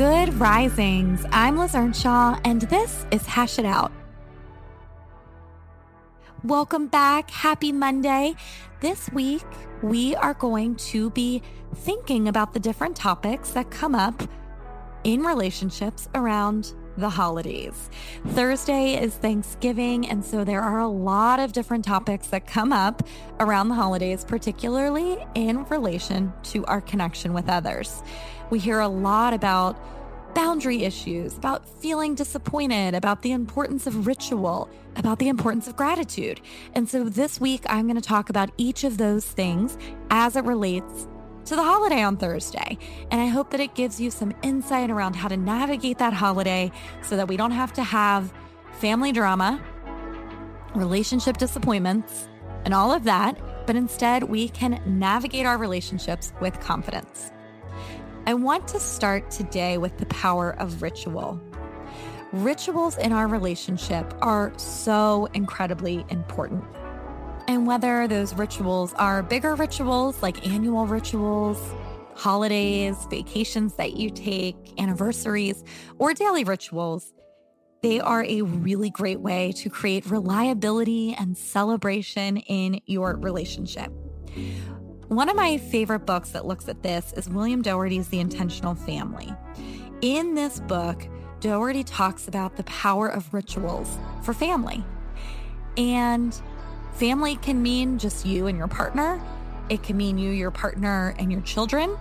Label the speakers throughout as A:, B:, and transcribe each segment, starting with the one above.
A: Good risings. I'm Liz Earnshaw, and this is Hash It Out. Welcome back. Happy Monday. This week, we are going to be thinking about the different topics that come up in relationships around the holidays. Thursday is Thanksgiving, and so there are a lot of different topics that come up around the holidays, particularly in relation to our connection with others. We hear a lot about boundary issues, about feeling disappointed, about the importance of ritual, about the importance of gratitude. And so this week, I'm going to talk about each of those things as it relates to the holiday on Thursday. And I hope that it gives you some insight around how to navigate that holiday so that we don't have to have family drama, relationship disappointments, and all of that, but instead we can navigate our relationships with confidence. I want to start today with the power of ritual. Rituals in our relationship are so incredibly important. And whether those rituals are bigger rituals like annual rituals, holidays, vacations that you take, anniversaries, or daily rituals, they are a really great way to create reliability and celebration in your relationship. One of my favorite books that looks at this is William Doherty's The Intentional Family. In this book, Doherty talks about the power of rituals for family. And family can mean just you and your partner, it can mean you, your partner, and your children.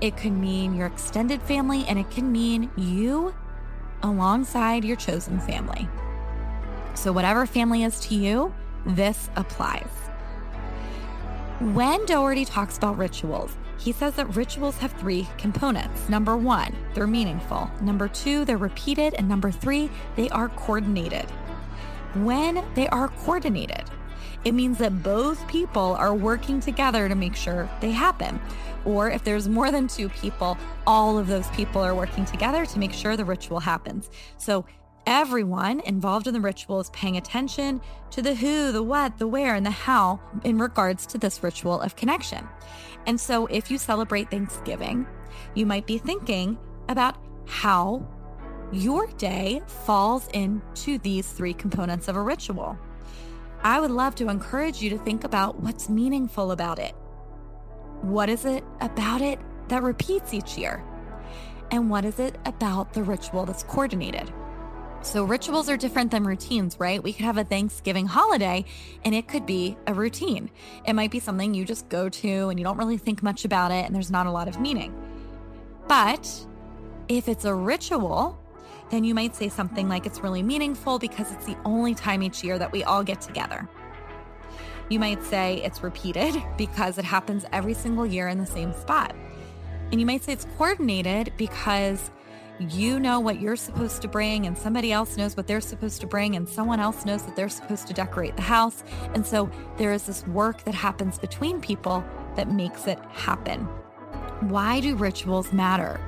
A: It can mean your extended family, and it can mean you alongside your chosen family. So, whatever family is to you, this applies. When Doherty talks about rituals, he says that rituals have three components. Number one, they're meaningful. Number two, they're repeated. And number three, they are coordinated. When they are coordinated, it means that both people are working together to make sure they happen. Or if there's more than two people, all of those people are working together to make sure the ritual happens. So Everyone involved in the ritual is paying attention to the who, the what, the where, and the how in regards to this ritual of connection. And so, if you celebrate Thanksgiving, you might be thinking about how your day falls into these three components of a ritual. I would love to encourage you to think about what's meaningful about it. What is it about it that repeats each year? And what is it about the ritual that's coordinated? So, rituals are different than routines, right? We could have a Thanksgiving holiday and it could be a routine. It might be something you just go to and you don't really think much about it and there's not a lot of meaning. But if it's a ritual, then you might say something like it's really meaningful because it's the only time each year that we all get together. You might say it's repeated because it happens every single year in the same spot. And you might say it's coordinated because you know what you're supposed to bring, and somebody else knows what they're supposed to bring, and someone else knows that they're supposed to decorate the house. And so there is this work that happens between people that makes it happen. Why do rituals matter?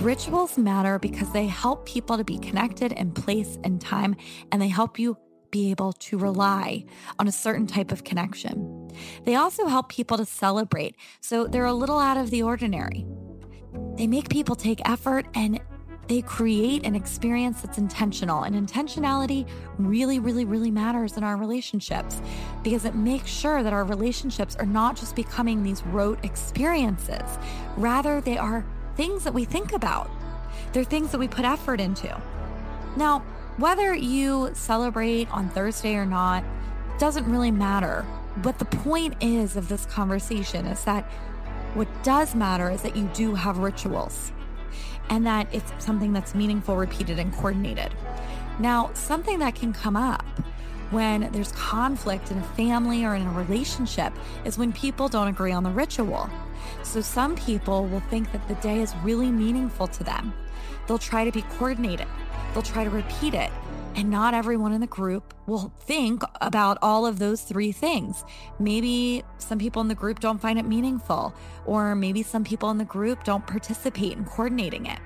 A: Rituals matter because they help people to be connected in place and time, and they help you be able to rely on a certain type of connection. They also help people to celebrate, so they're a little out of the ordinary. They make people take effort and they create an experience that's intentional. And intentionality really, really, really matters in our relationships because it makes sure that our relationships are not just becoming these rote experiences, rather, they are things that we think about. They're things that we put effort into. Now, whether you celebrate on Thursday or not doesn't really matter. But the point is of this conversation is that what does matter is that you do have rituals and that it's something that's meaningful, repeated, and coordinated. Now, something that can come up when there's conflict in a family or in a relationship is when people don't agree on the ritual. So some people will think that the day is really meaningful to them. They'll try to be coordinated, they'll try to repeat it. And not everyone in the group will think about all of those three things. Maybe some people in the group don't find it meaningful, or maybe some people in the group don't participate in coordinating it.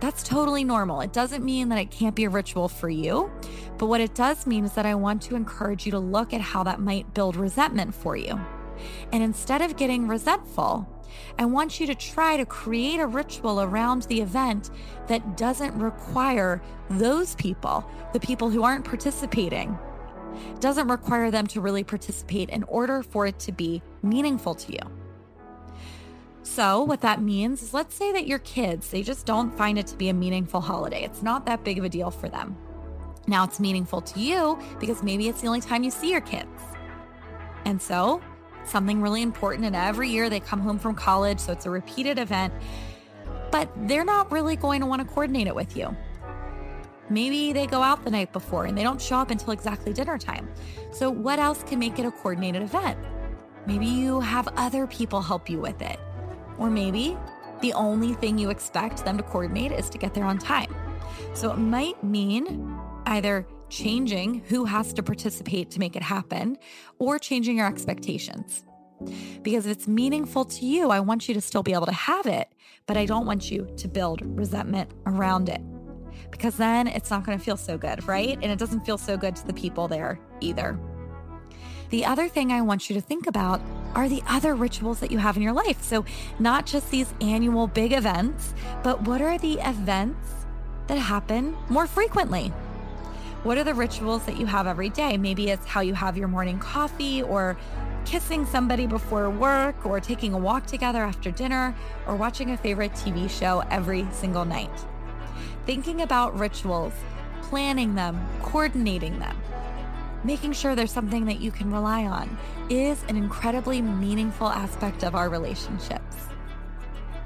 A: That's totally normal. It doesn't mean that it can't be a ritual for you, but what it does mean is that I want to encourage you to look at how that might build resentment for you. And instead of getting resentful, I want you to try to create a ritual around the event that doesn't require those people, the people who aren't participating, doesn't require them to really participate in order for it to be meaningful to you. So, what that means is let's say that your kids, they just don't find it to be a meaningful holiday. It's not that big of a deal for them. Now, it's meaningful to you because maybe it's the only time you see your kids. And so, something really important, and every year they come home from college, so it's a repeated event, but they're not really going to want to coordinate it with you. Maybe they go out the night before and they don't show up until exactly dinner time. So, what else can make it a coordinated event? Maybe you have other people help you with it. Or maybe the only thing you expect them to coordinate is to get there on time. So it might mean either changing who has to participate to make it happen or changing your expectations. Because if it's meaningful to you, I want you to still be able to have it, but I don't want you to build resentment around it. Because then it's not going to feel so good, right? And it doesn't feel so good to the people there either. The other thing I want you to think about are the other rituals that you have in your life. So, not just these annual big events, but what are the events that happen more frequently? What are the rituals that you have every day? Maybe it's how you have your morning coffee or kissing somebody before work or taking a walk together after dinner or watching a favorite TV show every single night. Thinking about rituals, planning them, coordinating them, making sure there's something that you can rely on is an incredibly meaningful aspect of our relationships.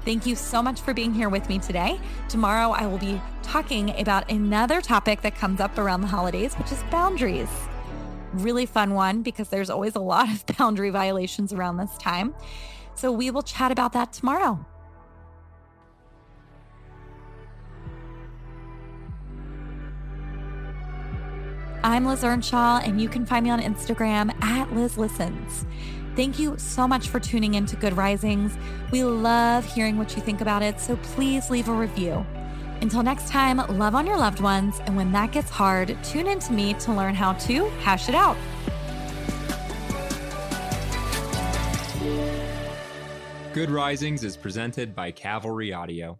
A: Thank you so much for being here with me today. Tomorrow, I will be talking about another topic that comes up around the holidays, which is boundaries. Really fun one because there's always a lot of boundary violations around this time. So, we will chat about that tomorrow. I'm Liz Earnshaw, and you can find me on Instagram at Liz Listens. Thank you so much for tuning in to Good Risings. We love hearing what you think about it, so please leave a review. Until next time, love on your loved ones, and when that gets hard, tune in to me to learn how to hash it out.
B: Good Risings is presented by Cavalry Audio.